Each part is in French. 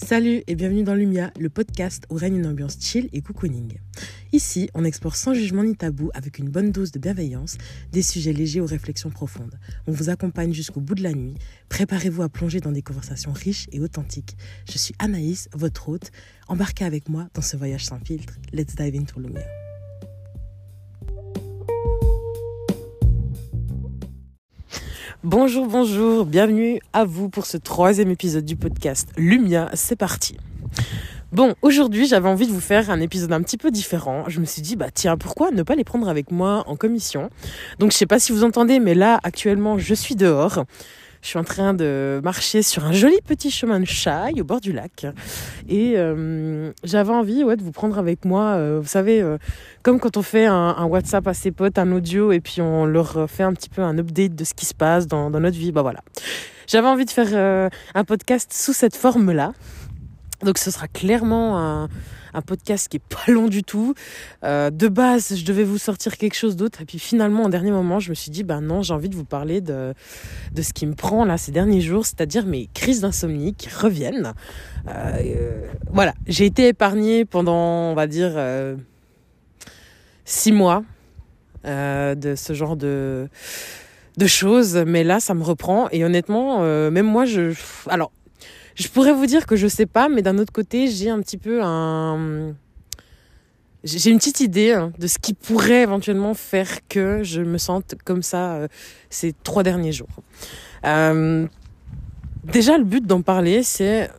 Salut et bienvenue dans Lumia, le podcast où règne une ambiance chill et cocooning. Ici, on explore sans jugement ni tabou, avec une bonne dose de bienveillance, des sujets légers aux réflexions profondes. On vous accompagne jusqu'au bout de la nuit. Préparez-vous à plonger dans des conversations riches et authentiques. Je suis Anaïs, votre hôte. Embarquez avec moi dans ce voyage sans filtre. Let's dive into Lumia. Bonjour, bonjour, bienvenue à vous pour ce troisième épisode du podcast Lumia, c'est parti. Bon, aujourd'hui j'avais envie de vous faire un épisode un petit peu différent. Je me suis dit, bah tiens, pourquoi ne pas les prendre avec moi en commission? Donc je sais pas si vous entendez, mais là actuellement je suis dehors. Je suis en train de marcher sur un joli petit chemin de chaille au bord du lac. Et euh, j'avais envie ouais, de vous prendre avec moi, euh, vous savez, euh, comme quand on fait un, WhatsApp à ses potes, un audio, et puis on leur fait un petit peu un update de ce qui se passe dans, dans notre vie. Bah voilà. J'avais envie de faire un podcast sous cette forme-là. Donc ce sera clairement un, podcast qui est pas long du tout. Euh, de base, je devais vous sortir quelque chose d'autre. Et puis finalement, en dernier moment, je me suis dit, ben non, j'ai envie de vous parler de, de ce qui me prend là ces derniers jours, c'est-à-dire mes crises d'insomnie qui reviennent. Euh, voilà, j'ai été épargnée pendant, on va dire, euh, six mois euh, de ce genre de de choses, mais là, ça me reprend. Et honnêtement, euh, même moi, je, alors je pourrais vous dire que je sais pas, mais d'un autre côté, j'ai un petit peu un. J'ai une petite idée hein, de ce qui pourrait éventuellement faire que je me sente comme ça euh, ces trois derniers jours. Euh, déjà, le but d'en parler, c'est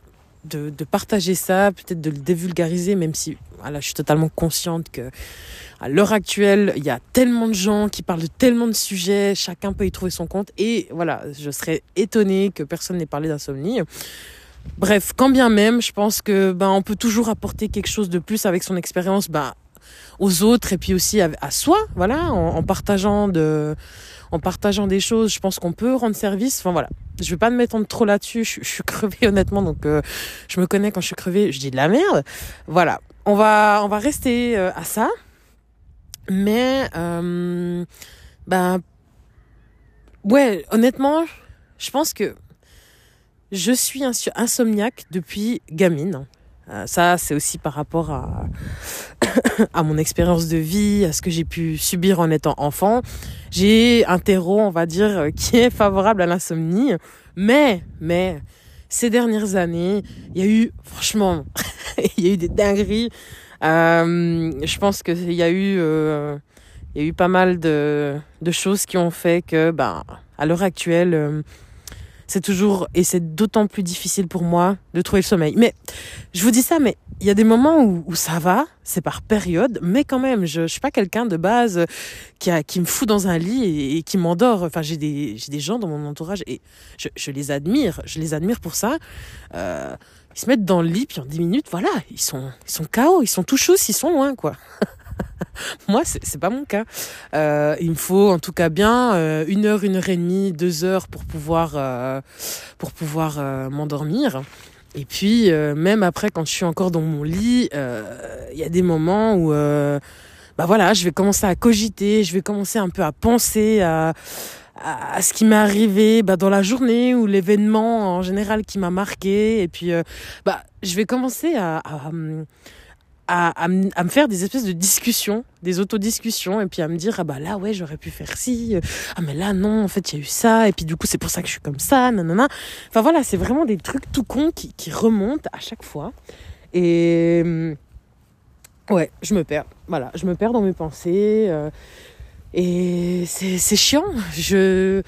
de, de, partager ça, peut-être de le dévulgariser, même si voilà, je suis totalement consciente que à l'heure actuelle, il y a tellement de gens qui parlent de tellement de sujets, chacun peut y trouver son compte, et voilà, je serais étonnée que personne n'ait parlé d'insomnie. Bref, quand bien même, je pense que ben on peut toujours apporter quelque chose de plus avec son expérience ben, aux autres et puis aussi à, soi, voilà, en, partageant de en partageant des choses, je pense qu'on peut rendre service. Enfin voilà, je vais pas me m'étendre trop là-dessus, je, je, suis crevée honnêtement donc euh, je me connais quand je suis crevée, je dis de la merde. Voilà, on va on va rester euh, à ça. Mais euh, ben ouais, honnêtement, je pense que je suis insomniaque depuis gamine. Euh, ça, c'est aussi par rapport à, à mon expérience de vie, à ce que j'ai pu subir en étant enfant. J'ai un terreau, on va dire, qui est favorable à l'insomnie. Mais, mais, ces dernières années, il y a eu, franchement, il y a eu des dingueries. Euh, je pense qu'il y a eu, euh, il y a eu pas mal de, de choses qui ont fait que, ben, à l'heure actuelle, euh, c'est toujours et c'est d'autant plus difficile pour moi de trouver le sommeil. Mais je vous dis ça, mais il y a des moments où, où ça va, c'est par période, mais quand même, je, je suis pas quelqu'un de base qui a qui me fout dans un lit et, et qui m'endort. Enfin, j'ai des j'ai des gens dans mon entourage et je, je les admire, je les admire pour ça. Euh, ils se mettent dans le lit puis en 10 minutes, voilà, ils sont ils sont KO, ils sont tout chauds, ils sont loin quoi. Moi, c'est pas mon cas. Euh, il me faut en tout cas bien euh, une heure, une heure et demie, deux heures pour pouvoir euh, pour pouvoir m'endormir. Et puis même après, quand je suis encore dans mon lit, il y a des moments où bah voilà, je vais commencer à cogiter, je vais commencer un peu à penser à à ce qui m'est arrivé bah, dans la journée ou l'événement en général qui m'a marqué et puis bah je vais commencer à à, me faire des espèces de discussions, des autodiscussions, et puis à me dire, ah bah là, ouais, j'aurais pu faire ci, ah mais là, non, en fait, il y a eu ça, et puis du coup, c'est pour ça que je suis comme ça, nanana. Enfin voilà, c'est vraiment des trucs tout cons qui, remontent à chaque fois. Et ouais, je me perds. Voilà, je me perds dans mes pensées. Euh, et c'est chiant. Je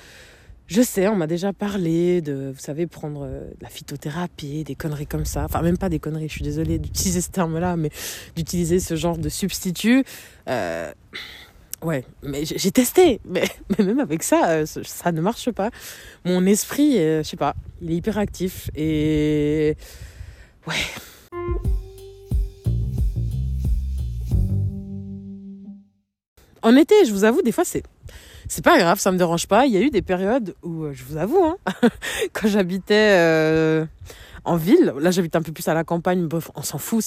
je sais, on m'a déjà parlé de, vous savez, prendre de la phytothérapie, des conneries comme ça. Enfin, même pas des conneries, je suis désolée d'utiliser ce terme-là, mais d'utiliser ce genre de substitut. Euh, ouais, mais j'ai testé. Mais, mais, même avec ça, ça ne marche pas. Mon esprit, je sais pas, il est hyper actif. Et... Ouais. En été, je vous avoue, des fois, c'est c'est pas grave, ça me dérange pas. Il y a eu des périodes où, euh, je vous avoue, hein, quand j'habitais euh, en ville, là j'habite un peu plus à la campagne, on s'en fout,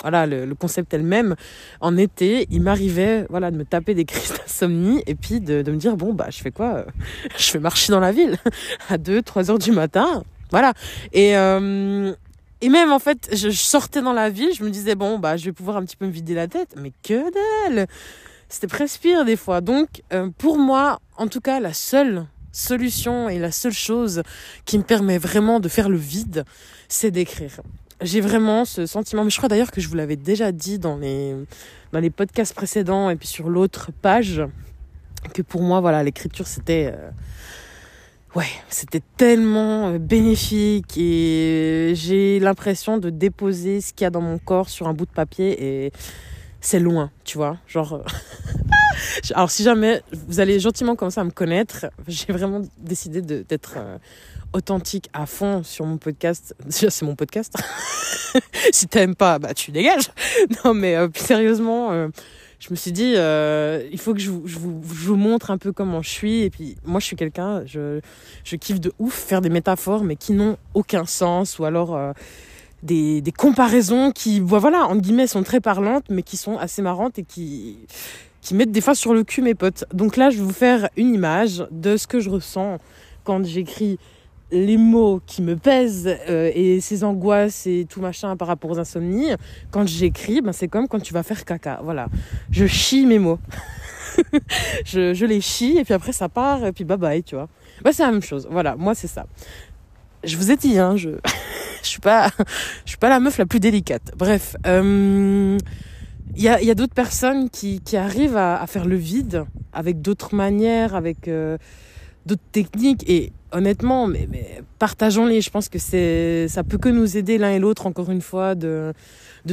voilà, le, concept est le même. En été, il m'arrivait voilà de me taper des crises d'insomnie et puis de, me dire bon bah je fais quoi Je vais marcher dans la ville à 2 3 heures du matin. Voilà. Et euh, Et même en fait, je, sortais dans la ville, je me disais bon bah je vais pouvoir un petit peu me vider la tête, mais que dalle C'était presque pire des fois. Donc euh, pour moi, en tout cas, la seule solution et la seule chose qui me permet vraiment de faire le vide, c'est d'écrire. J'ai vraiment ce sentiment, mais je crois d'ailleurs que je vous l'avais déjà dit dans les, dans les podcasts précédents et puis sur l'autre page, que pour moi, voilà, l'écriture, c'était... Euh, ouais, c'était tellement euh, bénéfique et j'ai l'impression de déposer ce qu'il y a dans mon corps sur un bout de papier et c'est loin, tu vois. Genre. Euh, alors, si jamais vous allez gentiment commencer à me connaître, j'ai vraiment décidé d'être euh, authentique à fond sur mon podcast. Déjà, c'est mon podcast. si t'aimes pas, bah tu dégages. Non, mais sérieusement, je me suis dit, euh, il faut que je, vous, montre un peu comment je suis. Et puis, moi, je suis quelqu'un, je, je kiffe de ouf faire des métaphores, mais qui n'ont aucun sens, ou alors euh, des, des comparaisons qui, voilà, en guillemets, sont très parlantes, mais qui sont assez marrantes et qui, qui mettent des fois sur le cul mes potes. Donc là, je vais vous faire une image de ce que je ressens quand j'écris les mots qui me pèsent euh, et ces angoisses et tout machin par rapport aux insomnies, quand j'écris, ben c'est comme quand tu vas faire caca. Voilà. Je chie mes mots. je, je, les chie et puis après ça part et puis bye bye, tu vois. Bah, c'est la même chose. Voilà, moi c'est ça. Je vous ai dit, hein, je suis pas, je suis pas la meuf la plus délicate. Bref, euh, il y a, d'autres personnes qui, arrivent à, faire le vide avec d'autres manières, avec euh, d'autres techniques et honnêtement, mais, partageons-les. Je pense que c'est, ça peut que nous aider l'un et l'autre, encore une fois, de,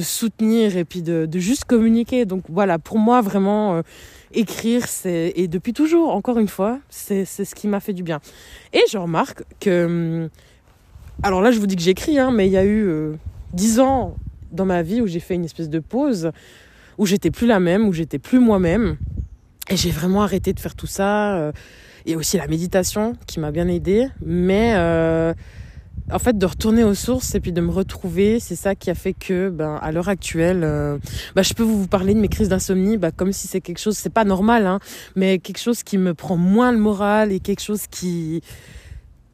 soutenir et puis de, juste communiquer. Donc voilà, pour moi, vraiment, euh, écrire, c'est, et depuis toujours, encore une fois, c'est, c'est ce qui m'a fait du bien. Et je remarque que, hum, alors là, je vous dis que j'écris, hein, mais il y a eu euh, dix ans dans ma vie où j'ai fait une espèce de pause, où j'étais plus la même, où j'étais plus moi-même. Et j'ai vraiment arrêté de faire tout ça. Euh, et aussi la méditation qui m'a bien aidé. Mais euh, en fait, de retourner aux sources et puis de me retrouver, c'est ça qui a fait que, ben, à l'heure actuelle, euh, ben, je peux vous parler de mes crises d'insomnie, ben, comme si c'est quelque chose, c'est pas normal, hein, mais quelque chose qui me prend moins le moral et quelque chose qui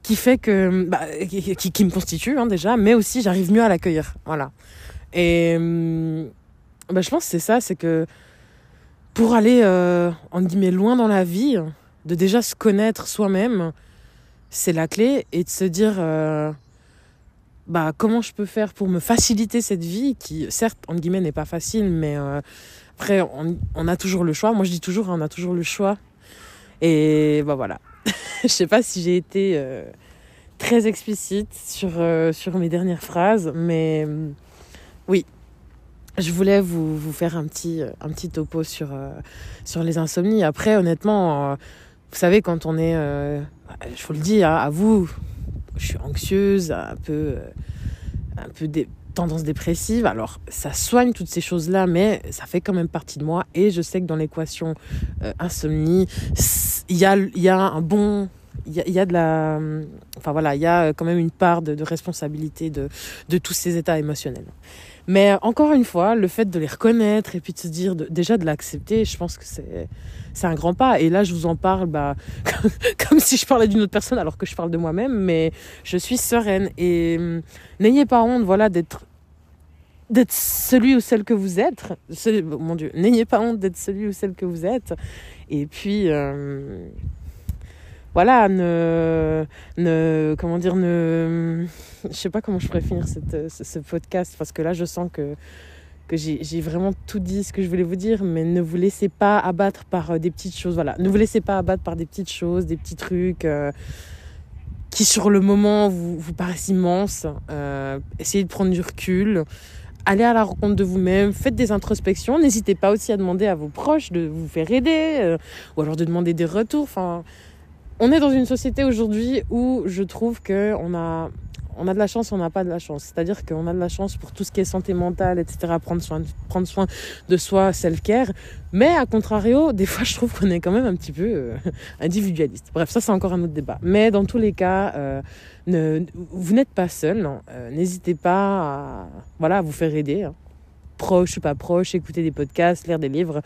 qui fait que, bah, qui, me constitue hein, déjà, mais aussi j'arrive mieux à l'accueillir, voilà. Et ben, je pense que c'est ça, c'est que pour aller, euh, en guillemets, loin dans la vie, de déjà se connaître soi-même, c'est la clé, et de se dire, euh, bah, comment je peux faire pour me faciliter cette vie, qui, certes, en guillemets, n'est pas facile, mais euh, après, on, on, a toujours le choix. Moi, je dis toujours, on a toujours le choix. Et bah voilà. je sais pas si j'ai été euh, très explicite sur, euh, sur mes dernières phrases, mais oui, je voulais vous, vous faire un petit, un petit topo sur, sur les insomnies. Après, honnêtement, vous savez, quand on est, euh, je vous le dis, hein, à vous, je suis anxieuse, un peu, euh, un peu des tendances dépressives. Alors, ça soigne toutes ces choses-là, mais ça fait quand même partie de moi. Et je sais que dans l'équation euh, insomnie, il y a, y a un bon il y, y a, de la enfin voilà il y a quand même une part de, responsabilité de, de tous ces états émotionnels mais encore une fois, le fait de les reconnaître et puis de se dire, déjà de l'accepter, je pense que c'est c'est un grand pas. Et là, je vous en parle bah, comme, comme si je parlais d'une autre personne alors que je parle de moi-même, mais je suis sereine. Et hum, n'ayez pas honte voilà, d'être d'être celui ou celle que vous êtes. Oh mon Dieu, n'ayez pas honte d'être celui ou celle que vous êtes. Et puis, euh, voilà, ne, comment dire, ne, je sais pas comment je pourrais finir ce, podcast parce que là, je sens que, j'ai vraiment tout dit ce que je voulais vous dire, mais ne vous laissez pas abattre par euh, des petites choses, voilà, ne vous laissez pas abattre par des petites choses, des petits trucs euh, qui sur le moment vous, paraissent immenses. Essayez de prendre du recul. Allez à la rencontre de vous-même, faites des introspections. N'hésitez pas aussi à demander à vos proches de vous faire aider, euh, ou alors de demander des retours. Enfin, on est dans une société aujourd'hui où je trouve que on a on a de la chance, on n'a pas de la chance. C'est-à-dire qu'on a de la chance pour tout ce qui est santé mentale, etc., prendre soin, prendre soin de soi, self-care. Mais à contrario, des fois, je trouve qu'on est quand même un petit peu euh, individualiste. Bref, ça, c'est encore un autre débat. Mais dans tous les cas, euh, vous n'êtes pas seul. Euh, n'hésitez pas à, voilà, à vous faire aider. Hein. Proche ou pas proche, écouter des podcasts, lire des livres.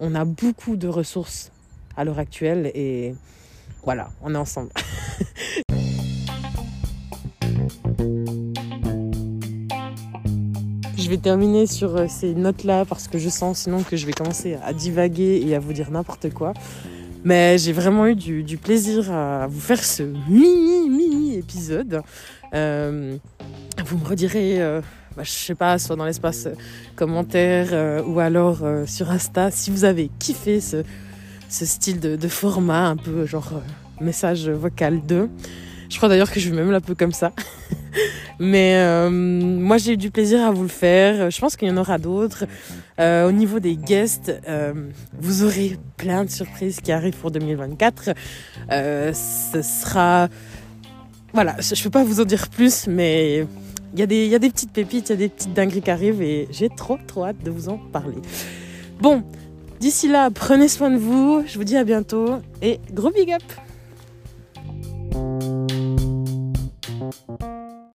On a beaucoup de ressources à l'heure actuelle et voilà, on est ensemble. vais terminer sur euh, ces notes-là parce que je sens sinon que je vais commencer à divaguer et à vous dire n'importe quoi. Mais j'ai vraiment eu du, plaisir à vous faire ce mini, mini épisode. Euh, vous me redirez, euh, bah, je sais pas, soit dans l'espace commentaire ou alors sur Insta, si vous avez kiffé ce, style de, de, format, un peu genre message vocal 2. Je crois d'ailleurs que je vais même peu comme ça. Mais euh, moi, j'ai eu du plaisir à vous le faire. Je pense qu'il y en aura d'autres. Euh, au niveau des guests, euh, vous aurez plein de surprises qui arrivent pour 2024. ce sera... Voilà, je ne peux pas vous en dire plus, mais il y, a des, y a des petites pépites, il y a des petites dingueries qui arrivent et j'ai trop, trop hâte de vous en parler. Bon, d'ici là, prenez soin de vous. Je vous dis à bientôt et gros big up Thank you.